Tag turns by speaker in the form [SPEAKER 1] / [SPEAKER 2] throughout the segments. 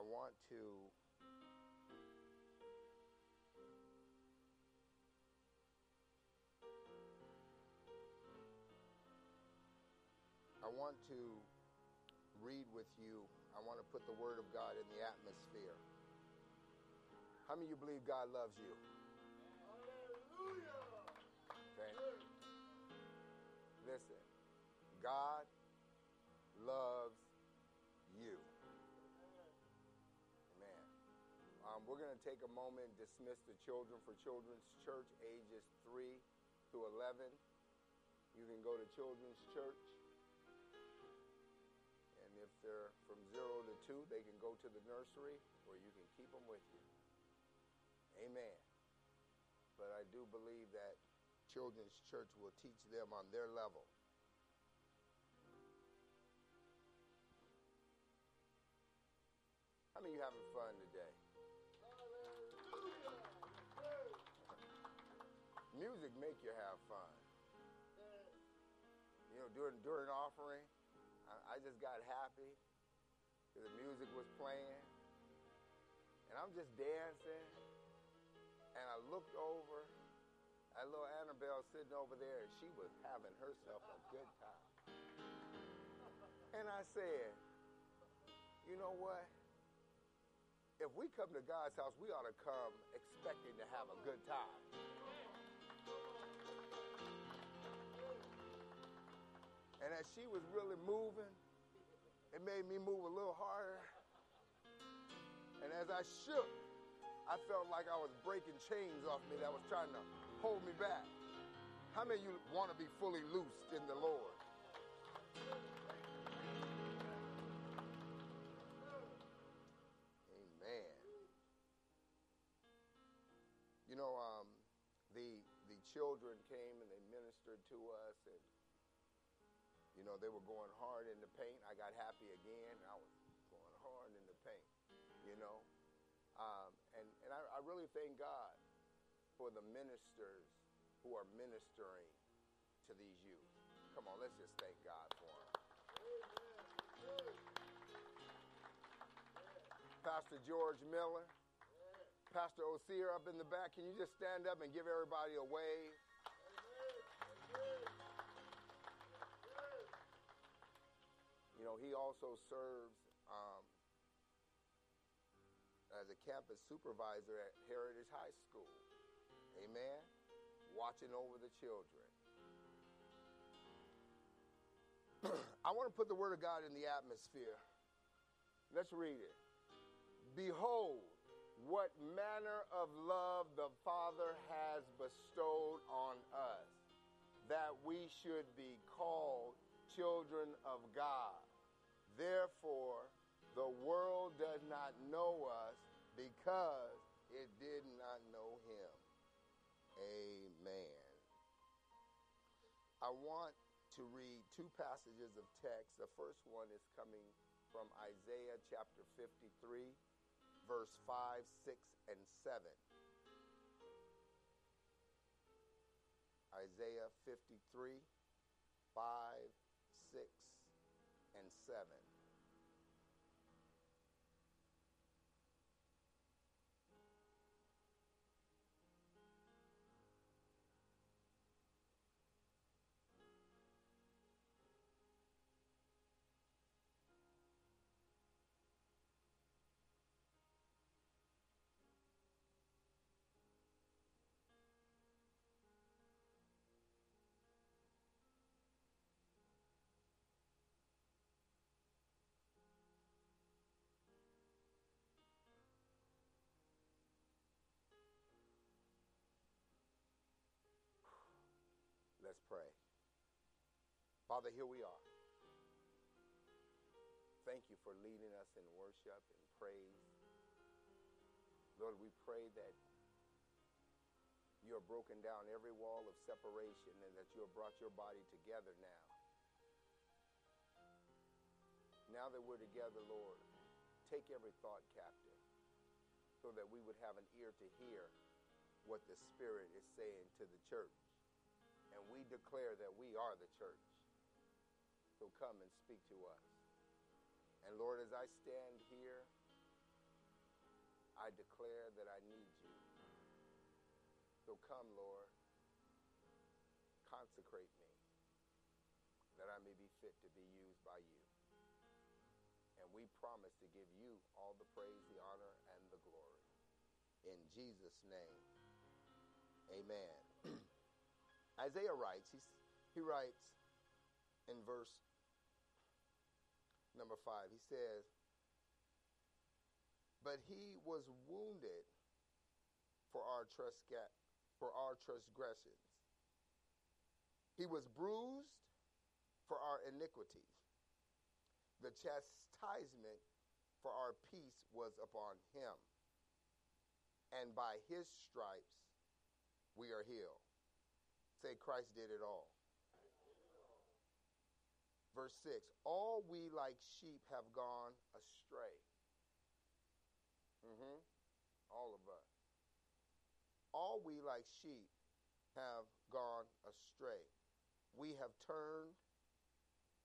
[SPEAKER 1] I want to I want to read with you. I want to put the Word of God in the atmosphere. How many of you believe God loves you? Okay. Listen, God loves we're going to take a moment and dismiss the children for Children's Church, ages 3 through 11. You can go to Children's Church. And if they're from 0 to 2, they can go to the nursery or you can keep them with you. Amen. But I do believe that Children's Church will teach them on their level. How many you having fun today? You have fun. You know, during during offering, I, I just got happy because the music was playing, and I'm just dancing, and I looked over at little Annabelle sitting over there, and she was having herself a good time. And I said, you know what? If we come to God's house, we ought to come expecting to have a good time. And as she was really moving, it made me move a little harder. And as I shook, I felt like I was breaking chains off me that was trying to hold me back. How many of you want to be fully loosed in the Lord? Amen. You know, um, the the children came and they ministered to us, and you know they were going hard in the paint. I got happy again. I was going hard in the paint. You know, um, and and I, I really thank God for the ministers who are ministering to these youth. Come on, let's just thank God for them. Pastor George Miller, Pastor Osir up in the back, can you just stand up and give everybody a wave? You know, he also serves um, as a campus supervisor at Heritage High School. Amen. Watching over the children. I want to put the Word of God in the atmosphere. Let's read it. Behold, what manner of love the Father has bestowed on us, that we should be called children of God. Therefore, the world does not know us because it did not know him. Amen. I want to read two passages of text. The first one is coming from Isaiah chapter 53, verse 5, 6, and 7. Isaiah 53, 5, 6, and 7. Let's pray. Father, here we are. Thank you for leading us in worship and praise. Lord, we pray that you have broken down every wall of separation and that you have brought your body together now. Now that we're together, Lord, take every thought captive so that we would have an ear to hear what the Spirit is saying to the church. And we declare that we are the church. So come and speak to us. And Lord, as I stand here I declare that I need you. So come, Lord, consecrate me that I may be fit to be used by you. And we promise to give you all the praise, the honor, and the glory. In Jesus' name, amen. Isaiah writes, he's, he writes in verse number five, he says, But he was wounded for our, tresca- for our transgressions, he was bruised for our iniquities. The chastisement for our peace was upon him, and by his stripes we are healed. Say, Christ did it all. Verse 6 All we like sheep have gone astray. Mm-hmm. All of us. All we like sheep have gone astray. We have turned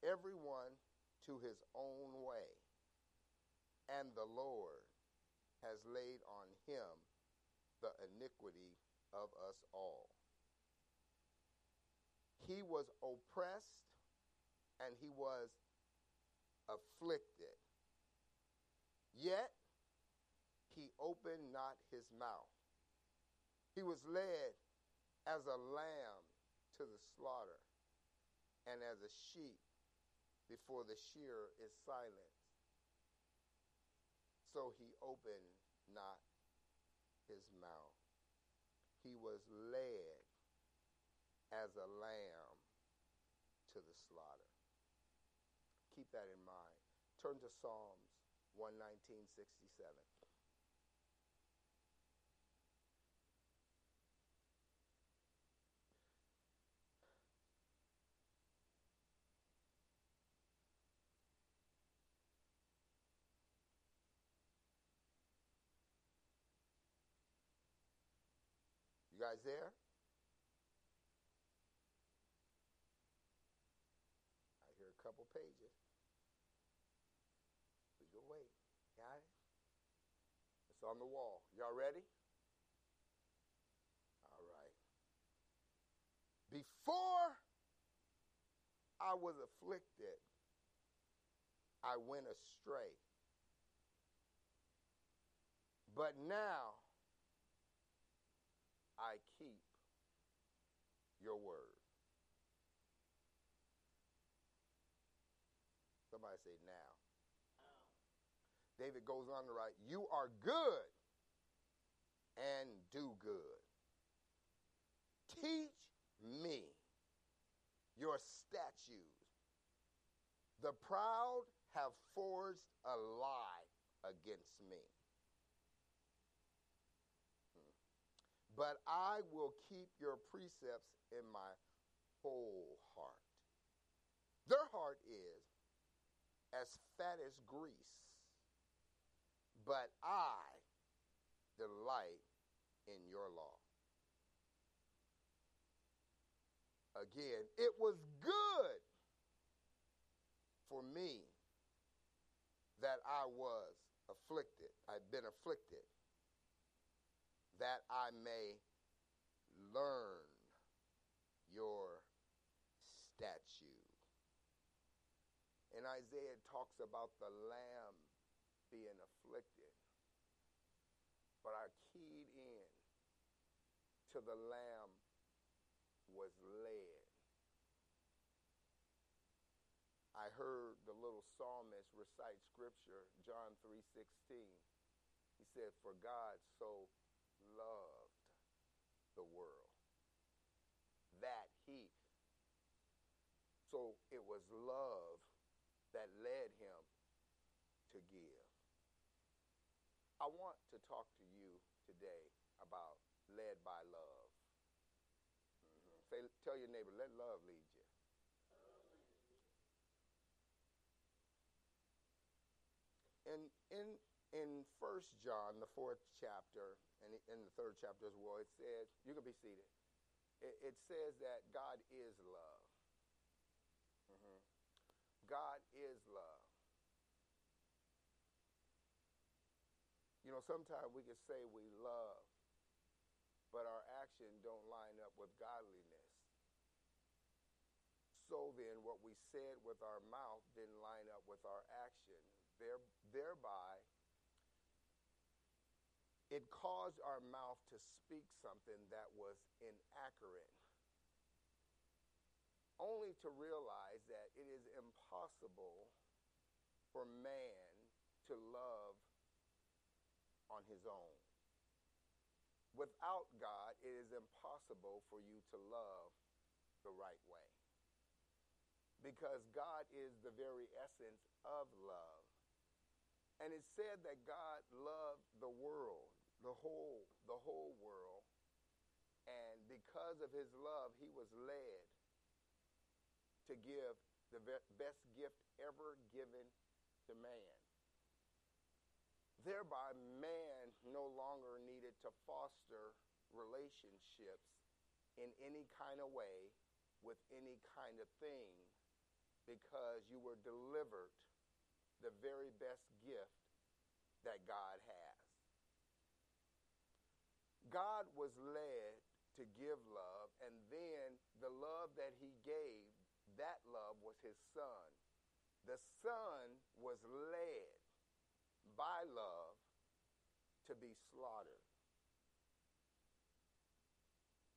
[SPEAKER 1] everyone to his own way, and the Lord has laid on him the iniquity of us all. He was oppressed and he was afflicted. Yet he opened not his mouth. He was led as a lamb to the slaughter, and as a sheep before the shearer is silent. So he opened not his mouth. He was led as a lamb to the slaughter. Keep that in mind. Turn to Psalms 119.67. You guys there? Couple pages. We can wait. Got it? It's on the wall. Y'all ready? All right. Before I was afflicted, I went astray. But now I keep your word. Somebody say now. David goes on to write, You are good and do good. Teach me your statutes. The proud have forged a lie against me. Hmm. but I will keep your precepts in my whole heart. Their heart is as fat as grease, but I delight in your law. Again, it was good for me that I was afflicted. I've been afflicted that I may learn your statute. And Isaiah talks about the lamb being afflicted. But I keyed in to the lamb was led. I heard the little psalmist recite scripture, John 3:16. He said, "For God so loved the world that he so it was love that led him to give i want to talk to you today about led by love mm-hmm. say tell your neighbor let love lead you in in in first john the fourth chapter and in the third chapter as well, it says, you can be seated. It, it says that God is love. God is love. You know, know, sometimes we can say we love, but our action don't line up with godliness. So then, what we said with our mouth didn't line up with our action. There, thereby, it caused our mouth to speak something that was inaccurate. Only to realize that it is impossible for man to love on his own. Without God, it is impossible for you to love the right way. Because God is the very essence of love. And it said that God loved the world, the whole, the whole world. And because of his love, he was led to give the best gift ever given to man. Thereby, man no longer needed to foster relationships in any kind of way with any kind of thing because you were delivered the very best gift that God has. God was led to give love, and then the love that he gave, that love was his son. The son was led by love to be slaughtered.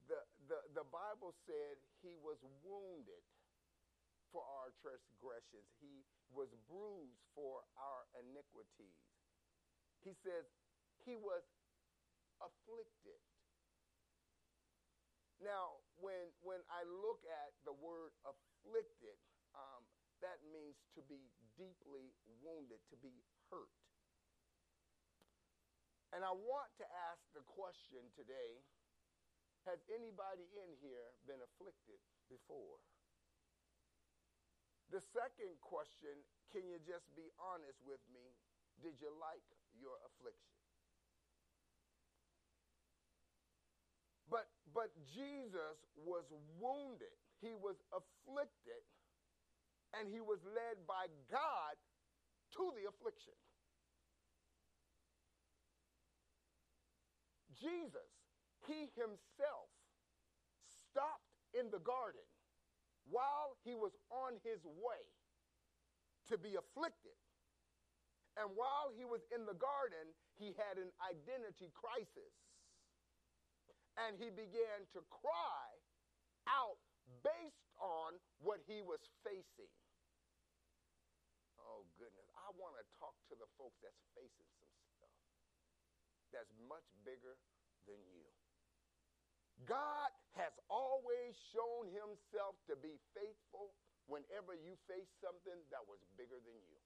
[SPEAKER 1] The, the, the Bible said he was wounded for our transgressions. He was bruised for our iniquities. He says he was afflicted. Now, when, when I look at the word afflicted, um, that means to be deeply wounded, to be hurt. And I want to ask the question today Has anybody in here been afflicted before? The second question, can you just be honest with me? Did you like your affliction? But but Jesus was wounded. He was afflicted and he was led by God to the affliction. Jesus, he himself stopped in the garden while he was on his way to be afflicted. And while he was in the garden, he had an identity crisis. And he began to cry out based on what he was facing. Oh, goodness. I want to talk to the folks that's facing some stuff that's much bigger than you. God has always shown himself to be faithful whenever you face something that was bigger than you.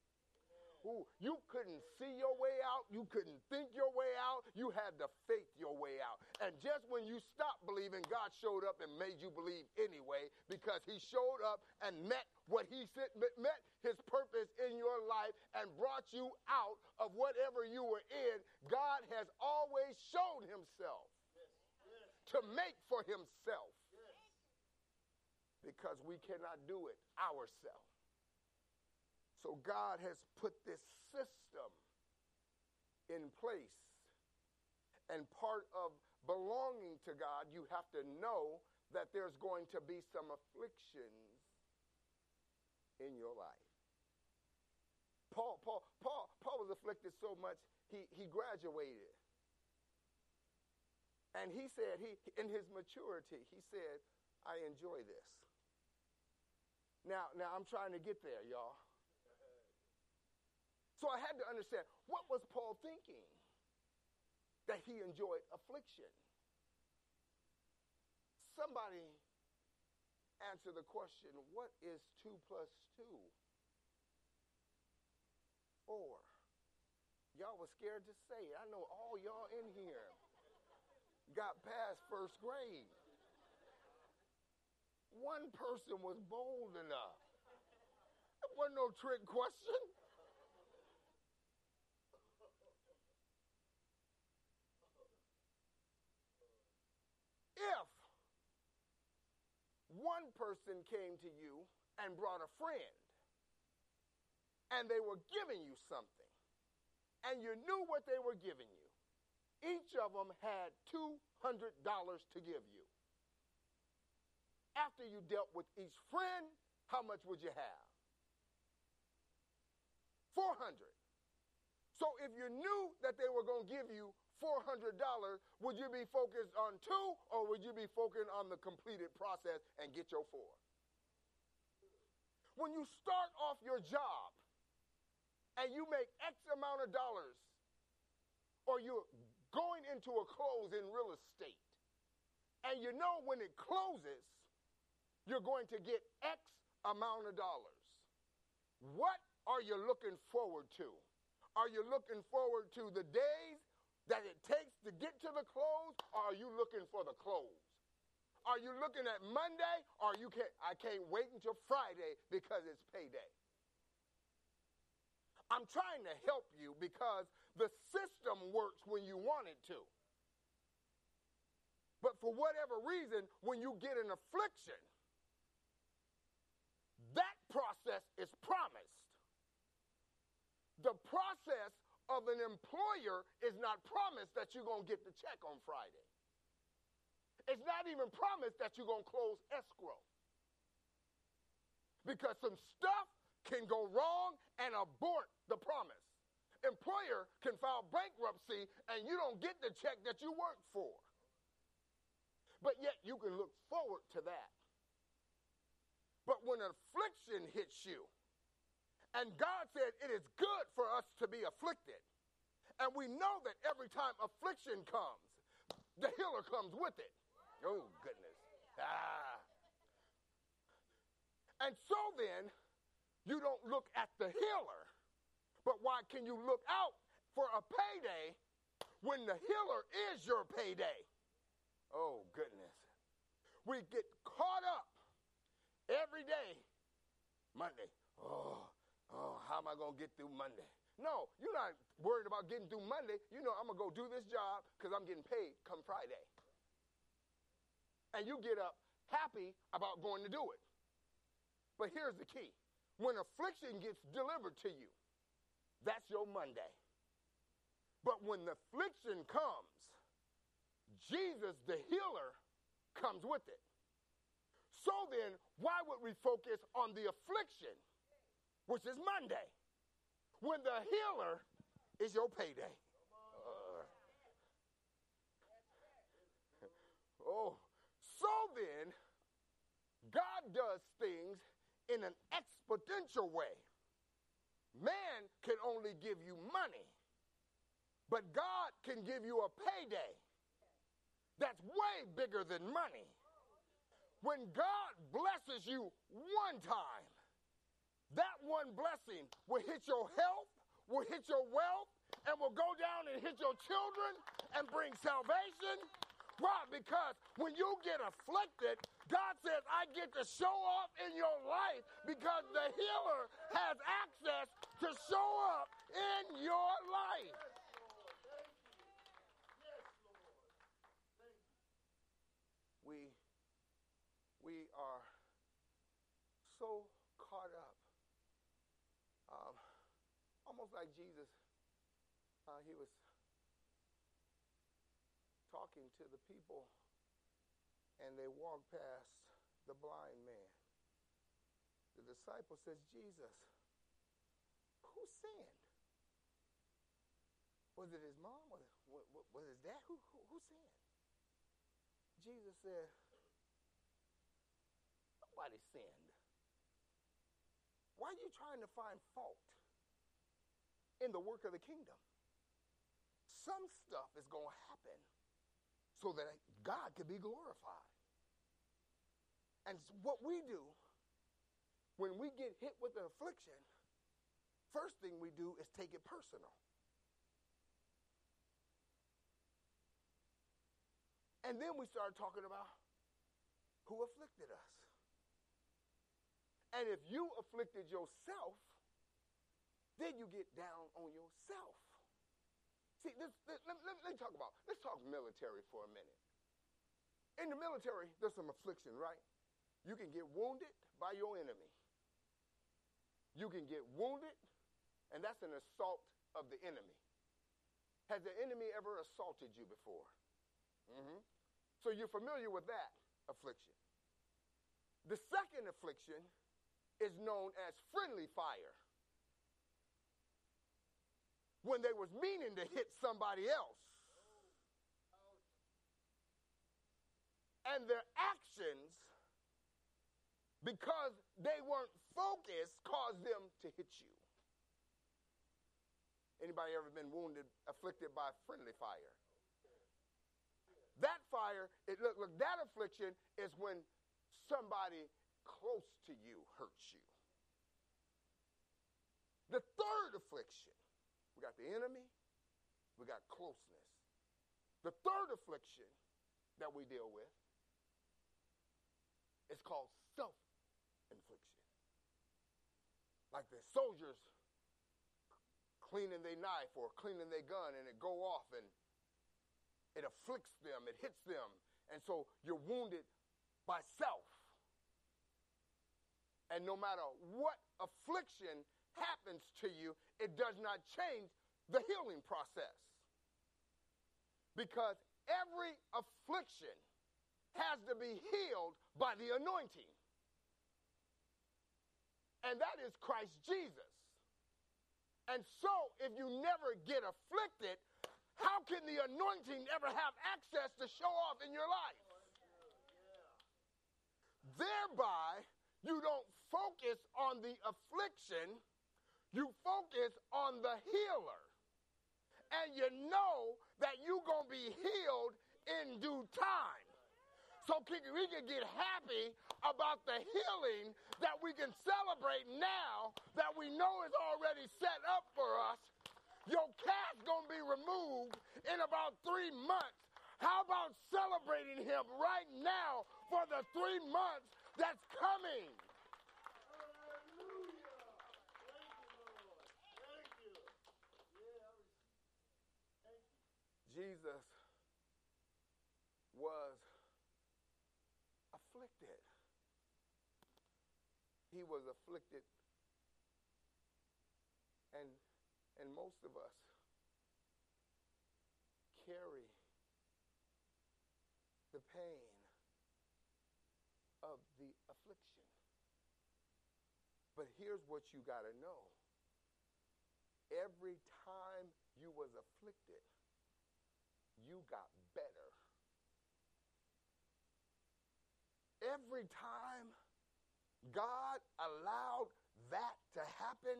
[SPEAKER 1] Ooh, you couldn't see your way out. You couldn't think your way out. You had to faith your way out. And just when you stopped believing, God showed up and made you believe anyway because he showed up and met what he said, met his purpose in your life and brought you out of whatever you were in. God has always shown himself to make for himself because we cannot do it ourselves. So God has put this system in place. And part of belonging to God, you have to know that there's going to be some afflictions in your life. Paul, Paul, Paul, Paul was afflicted so much he, he graduated and he said, he, in his maturity, he said, I enjoy this. Now, now I'm trying to get there, y'all. So I had to understand what was Paul thinking that he enjoyed affliction? Somebody answer the question what is 2 plus 2? 4. Y'all was scared to say it. I know all y'all in here got past first grade. One person was bold enough. It wasn't no trick question. If one person came to you and brought a friend and they were giving you something, and you knew what they were giving you. Each of them had $200 to give you. After you dealt with each friend, how much would you have? 400. So if you knew that they were going to give you $400, would you be focused on two or would you be focused on the completed process and get your four? When you start off your job and you make X amount of dollars or you're going into a close in real estate and you know when it closes, you're going to get X amount of dollars. What are you looking forward to? Are you looking forward to the days that it takes to get to the close, or are you looking for the close? Are you looking at Monday, or you can't? I can't wait until Friday because it's payday. I'm trying to help you because the system works when you want it to. But for whatever reason, when you get an affliction, that process is promised. The process of an employer is not promised that you're going to get the check on Friday. It's not even promised that you're going to close escrow. Because some stuff can go wrong and abort the promise. Employer can file bankruptcy and you don't get the check that you worked for. But yet you can look forward to that. But when affliction hits you, and God said it is good for us to be afflicted. And we know that every time affliction comes, the healer comes with it. Oh, goodness. Ah. And so then, you don't look at the healer, but why can you look out for a payday when the healer is your payday? Oh, goodness. We get caught up every day. Monday. Oh, oh, how am I going to get through Monday? No, you're not worried about getting through Monday. You know, I'm going to go do this job because I'm getting paid come Friday. And you get up happy about going to do it. But here's the key when affliction gets delivered to you, that's your Monday. But when the affliction comes, Jesus, the healer, comes with it. So then, why would we focus on the affliction? Which is Monday, when the healer is your payday. Uh, oh, so then, God does things in an exponential way. Man can only give you money, but God can give you a payday that's way bigger than money. When God blesses you one time, that one blessing will hit your health, will hit your wealth, and will go down and hit your children and bring salvation. Why? Because when you get afflicted, God says, I get to show up in your life because the healer has access to show up in your life. We, we are so caught up almost like Jesus. Uh, he was talking to the people, and they walked past the blind man. The disciple says, Jesus, who sinned? Was it his mom? Was, was, was his dad? Who, who, who sinned? Jesus said, Nobody sinned. Why are you trying to find fault? In the work of the kingdom. Some stuff is going to happen so that God can be glorified. And what we do when we get hit with an affliction, first thing we do is take it personal. And then we start talking about who afflicted us. And if you afflicted yourself, then you get down on yourself. See, this, this let, let, let me talk about, let's talk military for a minute. In the military, there's some affliction, right? You can get wounded by your enemy. You can get wounded, and that's an assault of the enemy. Has the enemy ever assaulted you before? Mm-hmm. So you're familiar with that affliction. The second affliction is known as friendly fire. When they was meaning to hit somebody else. And their actions, because they weren't focused, caused them to hit you. Anybody ever been wounded, afflicted by friendly fire? That fire, it, look, look, that affliction is when somebody close to you hurts you. The third affliction, we got the enemy, we got closeness. The third affliction that we deal with is called self infliction. Like the soldiers cleaning their knife or cleaning their gun and it go off and it afflicts them, it hits them. And so you're wounded by self. And no matter what affliction happens to you, it does not change the healing process. Because every affliction has to be healed by the anointing. And that is Christ Jesus. And so, if you never get afflicted, how can the anointing ever have access to show off in your life? Thereby, you don't focus on the affliction, you focus on the healer. And you know that you're going to be healed in due time. So we can get happy about the healing that we can celebrate now that we know is already set up for us. Your cat's going to be removed in about three months. How about celebrating him right now for the three months that's coming? Jesus was afflicted. He was afflicted. And, and most of us carry the pain of the affliction. But here's what you got to know. Every time you was afflicted, you got better every time God allowed that to happen,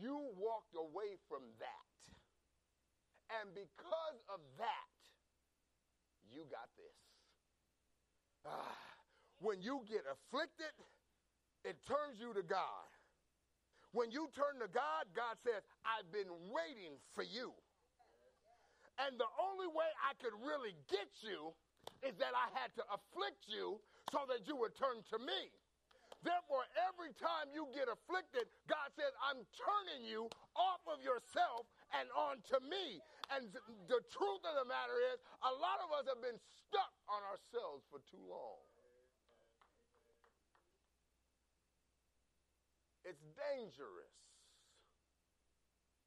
[SPEAKER 1] you walked away from that. And because of that, you got this. Ah, when you get afflicted, it turns you to God. When you turn to God, God says, I've been waiting for you. And the only way I could really get you is that I had to afflict you so that you would turn to me. Therefore, every time you get afflicted, God says, I'm turning you off of yourself and onto me. And the truth of the matter is, a lot of us have been stuck on ourselves for too long. It's dangerous.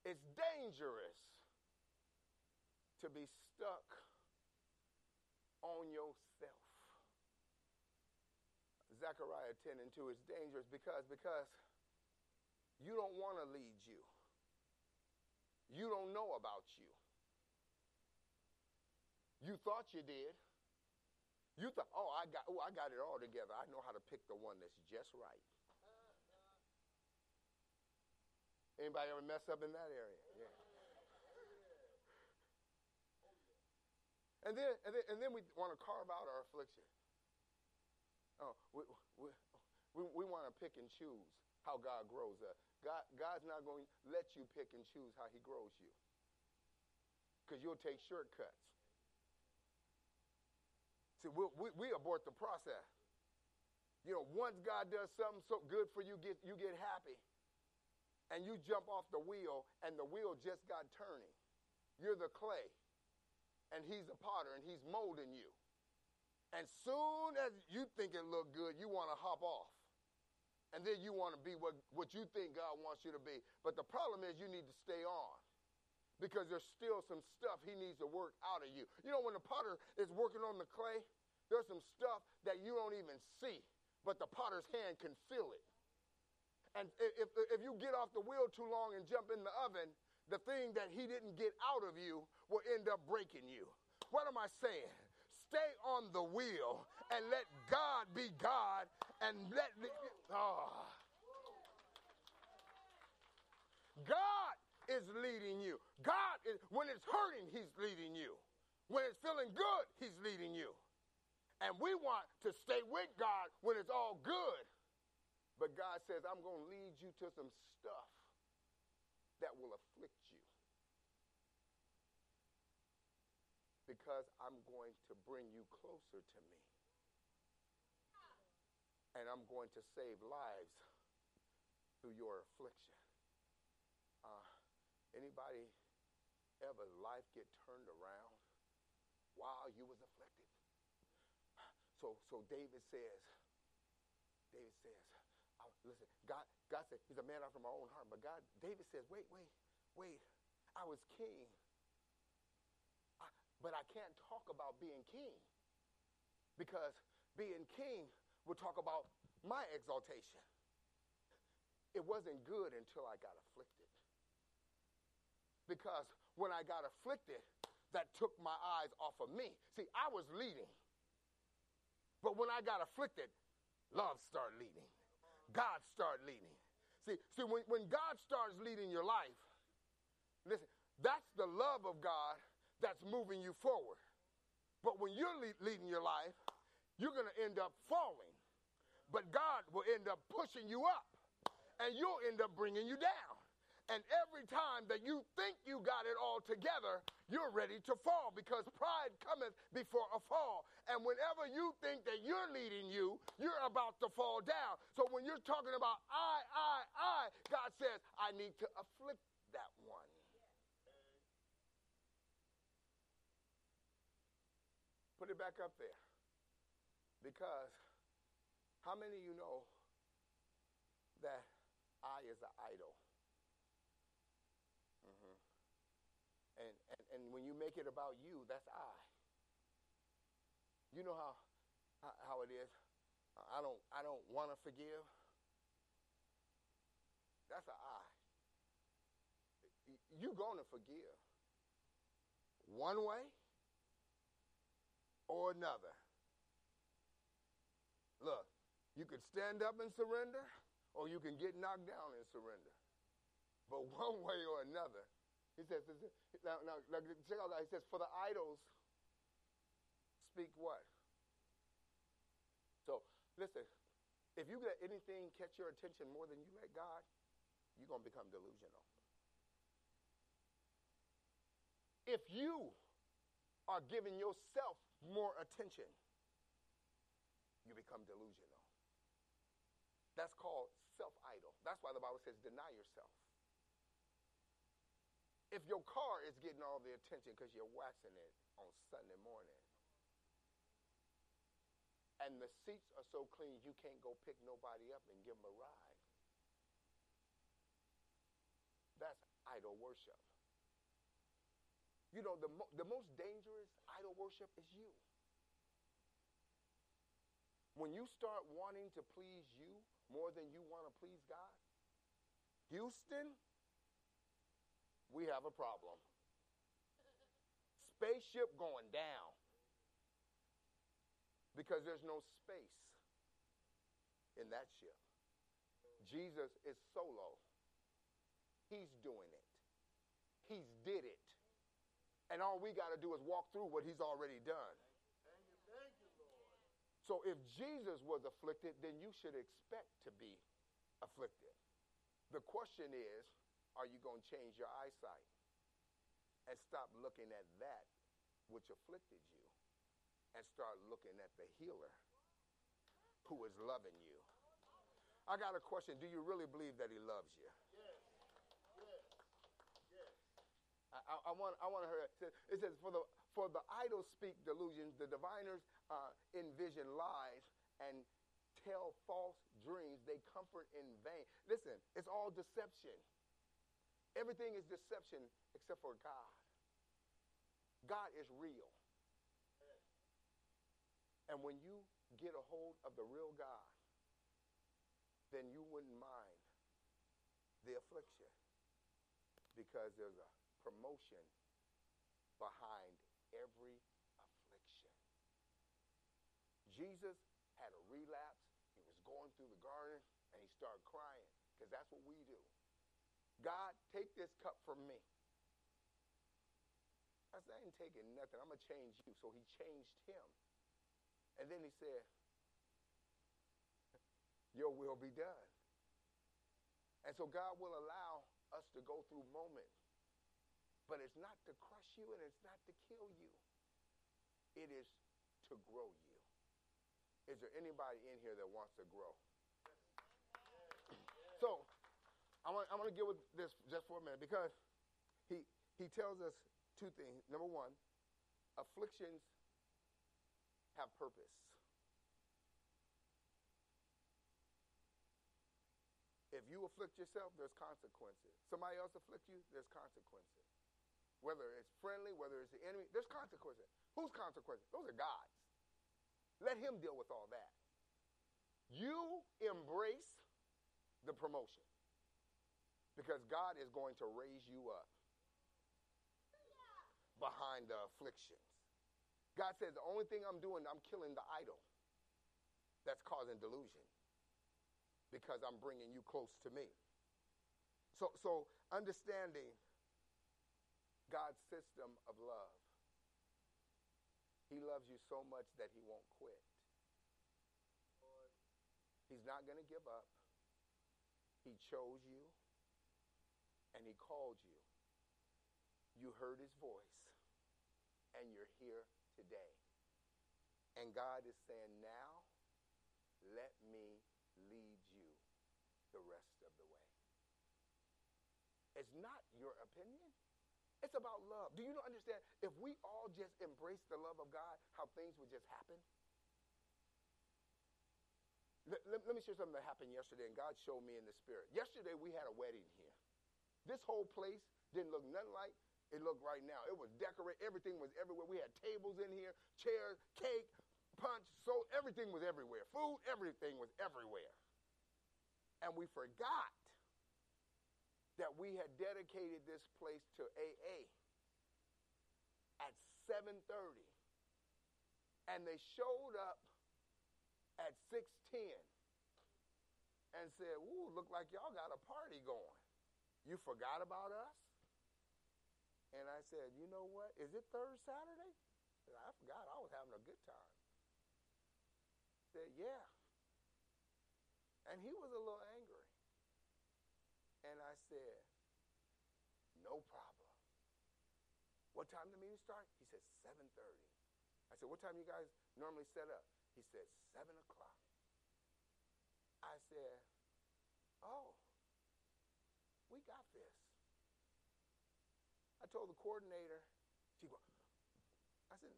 [SPEAKER 1] It's dangerous to be stuck on yourself. Zechariah 10 and 2 is dangerous because, because you don't want to lead you. You don't know about you. You thought you did. You thought, oh, I got, oh, I got it all together. I know how to pick the one that's just right. Anybody ever mess up in that area? Yeah. And then, and then, and then we want to carve out our affliction. Oh, we, we, we, we want to pick and choose how God grows us. God, God's not going to let you pick and choose how he grows you. Because you'll take shortcuts. See, we, we, we abort the process. You know, once God does something so good for you, get, you get happy. And you jump off the wheel, and the wheel just got turning. You're the clay and he's a potter and he's molding you. And soon as you think it look good, you want to hop off. And then you want to be what, what you think God wants you to be. But the problem is you need to stay on. because there's still some stuff he needs to work out of you. You know, when the potter is working on the clay, there's some stuff that you don't even see, but the potter's hand can feel it. And if, if you get off the wheel too long and jump in the oven, the thing that he didn't get out of you will end up breaking you. What am I saying? Stay on the wheel and let God be God and let the, oh. God is leading you. God is, when it's hurting, He's leading you. When it's feeling good, He's leading you. And we want to stay with God when it's all good. But God says, I'm going to lead you to some stuff that will afflict you. Because I'm going to bring you closer to me. And I'm going to save lives through your affliction. Uh, anybody ever life get turned around while you was afflicted? So, so David says, David says, oh, listen, God, God said, he's a man after my own heart. But God, David says, wait, wait, wait. I was king. I, but I can't talk about being king because being king will talk about my exaltation. It wasn't good until I got afflicted. Because when I got afflicted, that took my eyes off of me. See, I was leading. But when I got afflicted, love started leading. God started leading. See, see when, when God starts leading your life, listen, that's the love of God that's moving you forward. But when you're le- leading your life, you're going to end up falling. But God will end up pushing you up, and you'll end up bringing you down. And every time that you think you got it all together, you're ready to fall because pride cometh before a fall. And whenever you think that you're leading you, you're about to fall down. So when you're talking about I, I, I, God says, I need to afflict that one. Put it back up there. Because how many of you know that I is an idol? And, and, and when you make it about you, that's I. You know how, how it is. I don't, I don't want to forgive. That's an I. You're going to forgive one way or another. Look, you could stand up and surrender, or you can get knocked down and surrender. But one way or another, he says, now, now, now check out that. He says, for the idols speak what? So, listen, if you let anything catch your attention more than you let God, you're going to become delusional. If you are giving yourself more attention, you become delusional. That's called self idol. That's why the Bible says, deny yourself. If your car is getting all the attention because you're waxing it on Sunday morning, and the seats are so clean you can't go pick nobody up and give them a ride, that's idol worship. You know, the, mo- the most dangerous idol worship is you. When you start wanting to please you more than you want to please God, Houston, we have a problem. Spaceship going down because there's no space in that ship. Jesus is solo. He's doing it. He's did it. And all we got to do is walk through what he's already done. So if Jesus was afflicted, then you should expect to be afflicted. The question is, are you going to change your eyesight and stop looking at that which afflicted you and start looking at the healer who is loving you? I got a question. Do you really believe that he loves you? Yes. Yes. Yes. I, I, want, I want to hear it. It says, for the, for the idols speak delusions, the diviners uh, envision lies and tell false dreams. They comfort in vain. Listen, it's all deception. Everything is deception except for God. God is real. And when you get a hold of the real God, then you wouldn't mind the affliction because there's a promotion behind every affliction. Jesus had a relapse. He was going through the garden and he started crying because that's what we do. God, take this cup from me. I said, I ain't taking nothing. I'm going to change you. So he changed him. And then he said, Your will be done. And so God will allow us to go through moments. But it's not to crush you and it's not to kill you. It is to grow you. Is there anybody in here that wants to grow? So I want, I want to get with this just for a minute because he, he tells us two things. Number one, afflictions have purpose. If you afflict yourself, there's consequences. Somebody else afflict you, there's consequences. Whether it's friendly, whether it's the enemy, there's consequences. Whose consequences? Those are God's. Let him deal with all that. You embrace the promotion because God is going to raise you up behind the afflictions. God says, the only thing I'm doing, I'm killing the idol that's causing delusion because I'm bringing you close to me. So, so understanding God's system of love. He loves you so much that he won't quit. He's not going to give up. He chose you and he called you. You heard his voice and you're here today. And God is saying, now let me lead you the rest of the way. It's not your opinion. It's about love. Do you not understand? If we all just embrace the love of God, how things would just happen? Let, let, let, me share something that happened yesterday, and God showed me in the spirit. Yesterday, we had a wedding here. This whole place didn't look nothing like it looked right now. It was decorated. Everything was everywhere. We had tables in here, chairs, cake, punch, so everything was everywhere. Food, everything was everywhere. And we forgot that we had dedicated this place to AA at 7:30. And they showed up at 610 and said, Ooh, look like y'all got a party going. You forgot about us? And I said, You know what? Is it third Saturday? I forgot. I was having a good time. Said, Yeah. And he was a little angry. And I said, No problem. What time the meeting start? He said 7:30. I said, What time you guys normally set up? He said, seven o'clock. I said, oh, we got this. I told the coordinator, she go, I said,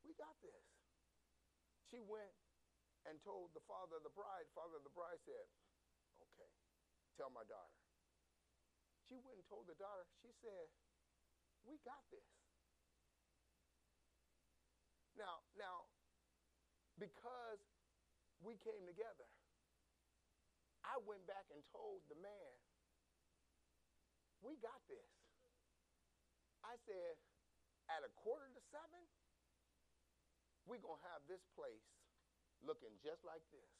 [SPEAKER 1] we got this. She went and told the father of the bride. Father of the bride said, okay, tell my daughter. She went and told the daughter, she said, we got this. Now, now, because we came together, I went back and told the man, we got this. I said, at a quarter to seven, we're going to have this place looking just like this.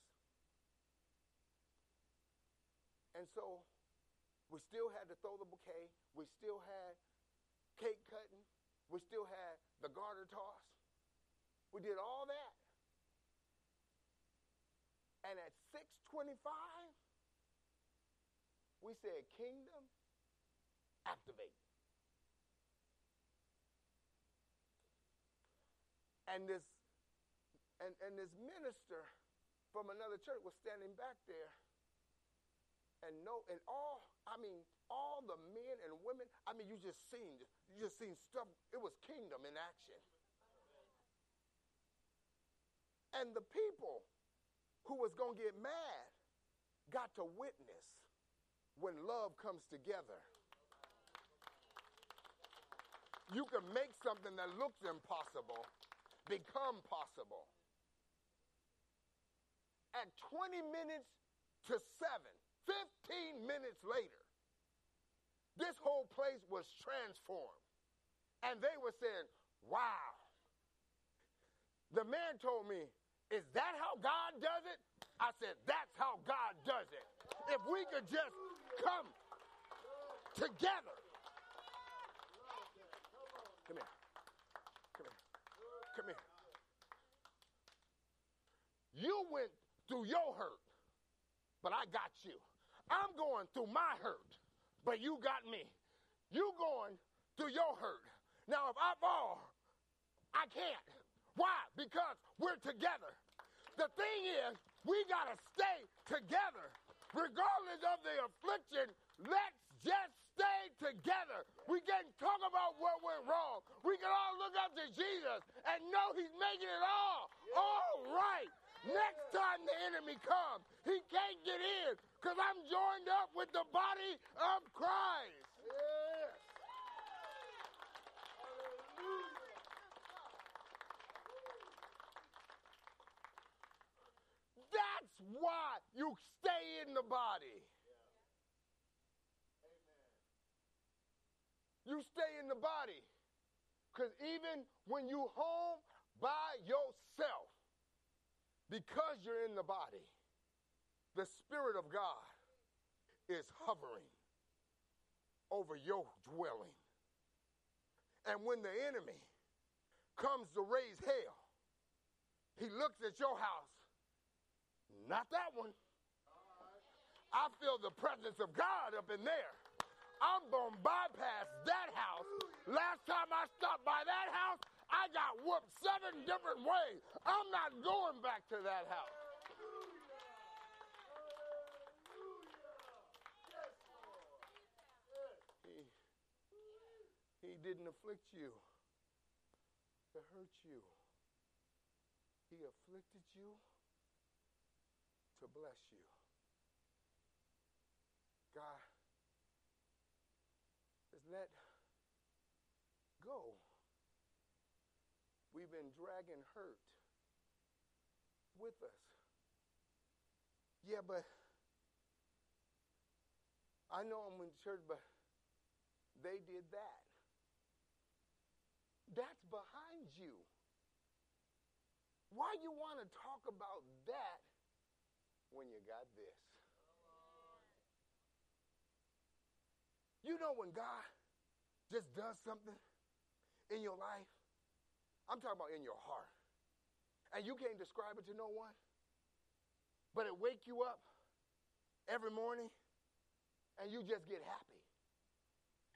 [SPEAKER 1] And so we still had to throw the bouquet. We still had cake cutting. We still had the garter toss. We did all that. And at 625, we said, Kingdom, activate. And this and, and this minister from another church was standing back there. And no, and all, I mean, all the men and women, I mean, you just seen, you just seen stuff. It was kingdom in action. And the people who was going to get mad got to witness when love comes together. You can make something that looks impossible become possible. At 20 minutes to 7, 15 minutes later, this whole place was transformed. And they were saying, wow. The man told me, is that how God does it? I said, that's how God does it. If we could just come together. Come here. Come here. Come here. You went through your hurt, but I got you. I'm going through my hurt, but you got me. You going through your hurt. Now, if I fall, I can't. Why? Because we're together. The thing is, we got to stay together. Regardless of the affliction, let's just stay together. We can talk about what went to Jesus and know he's making it all all right. Next time the enemy comes, he can't get in because I'm joined up with the body of Christ. Yes. That's why you stay in the body. You stay in the body. Because even when you home by yourself, because you're in the body, the Spirit of God is hovering over your dwelling. And when the enemy comes to raise hell, he looks at your house. Not that one. I feel the presence of God up in there. I'm going to bypass that house. Last time I stopped by that house, I got whooped seven different ways. I'm not going back to that house. He, he didn't afflict you to hurt you. He afflicted you to bless you. God has let go. We've been dragging hurt with us. Yeah, but I know I'm in church, but they did that. That's behind you. Why you want to talk about that when you got this? You know when God just does something in your life I'm talking about in your heart. And you can't describe it to no one. But it wake you up every morning and you just get happy.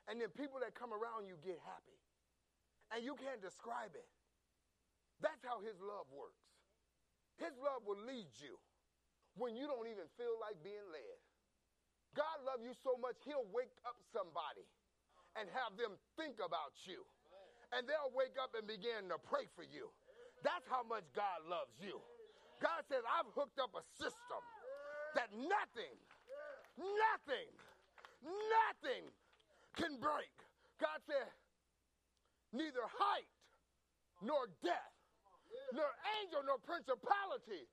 [SPEAKER 1] And then people that come around you get happy. And you can't describe it. That's how his love works. His love will lead you when you don't even feel like being led. God loves you so much, he'll wake up somebody and have them think about you and they'll wake up and begin to pray for you. That's how much God loves you. God says, I've hooked up a system that nothing, nothing, nothing can break. God said, neither height nor death, nor angel nor principality,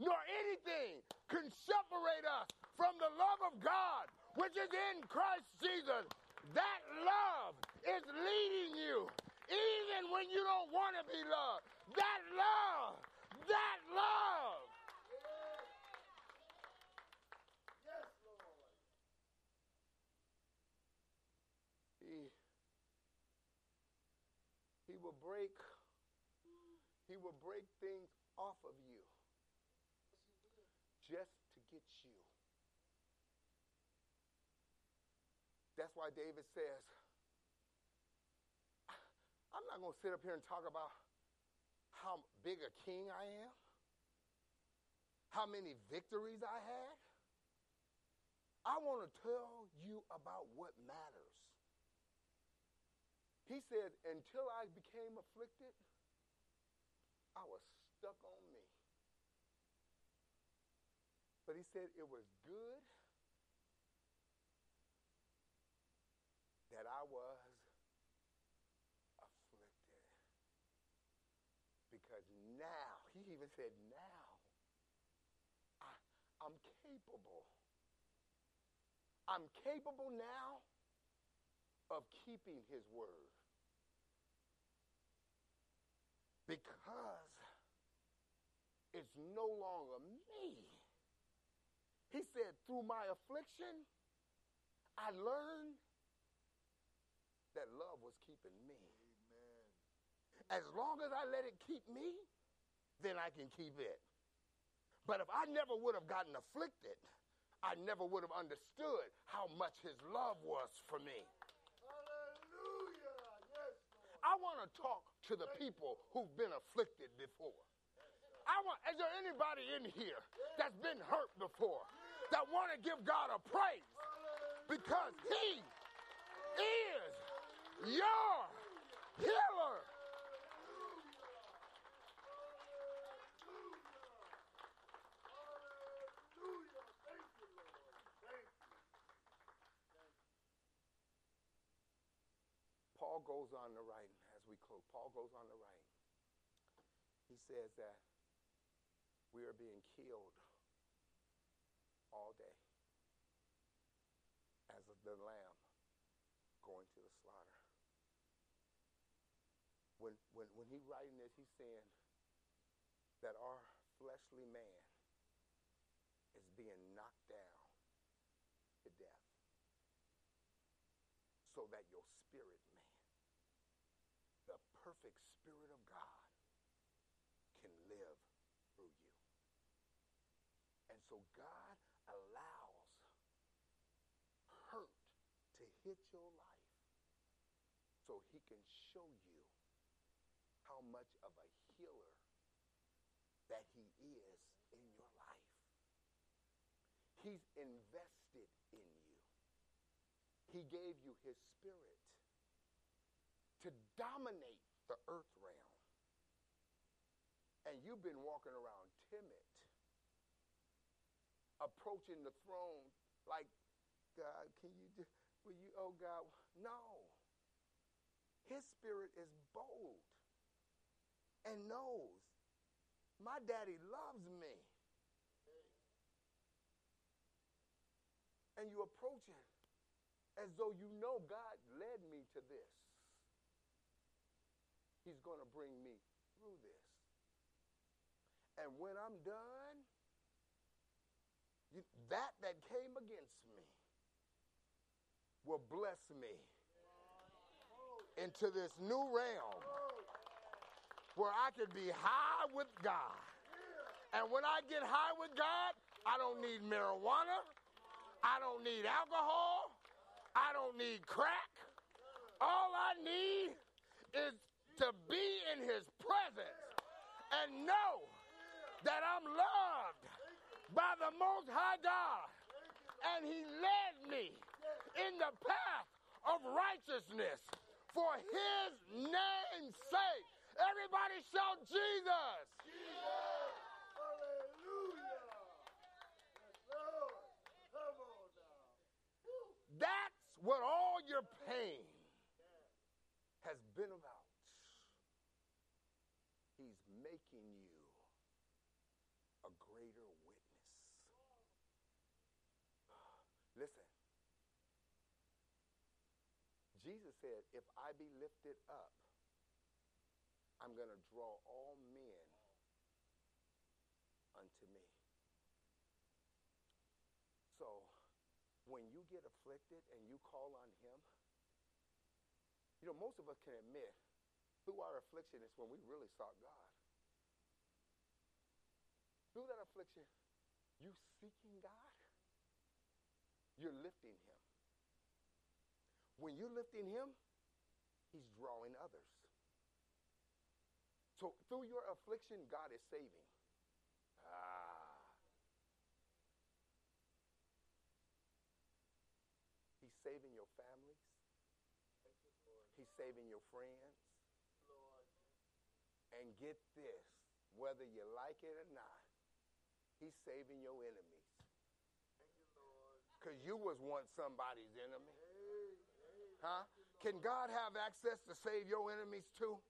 [SPEAKER 1] nor anything can separate us from the love of God, which is in Christ Jesus. That love is leading you even when you don't want to be loved. That love, that love. Yes, Lord. He, he will break, he will break things off of you just to get you. That's why David says, I'm not going to sit up here and talk about how big a king I am, how many victories I had. I want to tell you about what matters. He said, until I became afflicted, I was stuck on me. But he said it was good that I was afflicted. Because now, he even said, now I, I'm capable. I'm capable now of keeping his word. Because it's no longer me. He said, through my affliction, I learned that love was keeping me. Amen. As long as I let it keep me, then I can keep it. But if I never would have gotten afflicted, I never would have understood how much his love was for me. Hallelujah! I want to talk to the people who've been afflicted before. I want, is there anybody in here that's been hurt before that want to give God a praise? Because he is your healer. Paul goes on to write, as we close, Paul goes on to write. He says that we are being killed all day as the lamb going to the slaughter. When, when, when he writing this, he's saying that our fleshly man is being knocked down to death so that your spirit man, the perfect spirit of God, can live through you. And so God allows hurt to hit your life so he can show you how much of a healer that he is in your life. He's invested in you. He gave you his spirit to dominate the earth realm. And you've been walking around timid, approaching the throne like, God, can you do, will you, oh God, no. His spirit is bold and knows my daddy loves me. And you approach it as though you know God led me to this. He's going to bring me through this. And when I'm done, that that came against me will bless me into this new realm where I can be high with God. And when I get high with God, I don't need marijuana. I don't need alcohol. I don't need crack. All I need is to be in his presence and know that I'm loved by the Most High God. And he led me in the path of righteousness for his name's sake. Everybody shout Jesus.
[SPEAKER 2] Jesus. Hallelujah. Lord. Come on now.
[SPEAKER 1] That's what all your pain has been about. He's making you a greater witness. Listen. Jesus said, if I be lifted up, I'm going to draw all men unto me. So when you get afflicted and you call on him, you know, most of us can admit through our affliction is when we really sought God. Through that affliction, you seeking God, you're lifting him. When you're lifting him, he's drawing others. So through your affliction, God is saving. Ah. He's saving your families. He's saving your friends. And get this, whether you like it or not, he's saving your enemies. Because you was once somebody's enemy. Huh? Can God have access to save your enemies too?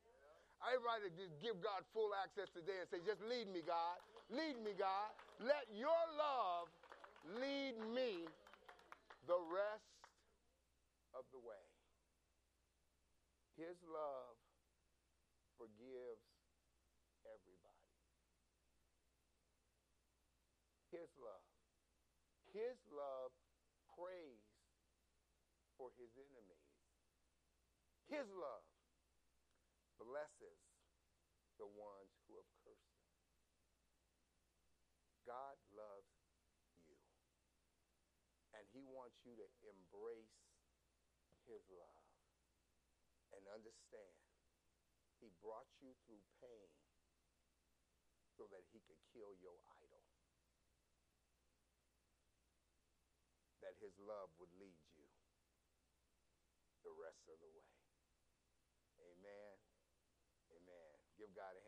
[SPEAKER 1] Everybody just give God full access today and say, just lead me, God. Lead me, God. Let your love lead me the rest of the way. His love forgives everybody. His love. His love prays for his enemies. His love blesses the ones who have cursed him. God loves you. And he wants you to embrace his love and understand he brought you through pain so that he could kill your idol. That his love would lead you the rest of the way. Amen. Amen. Give God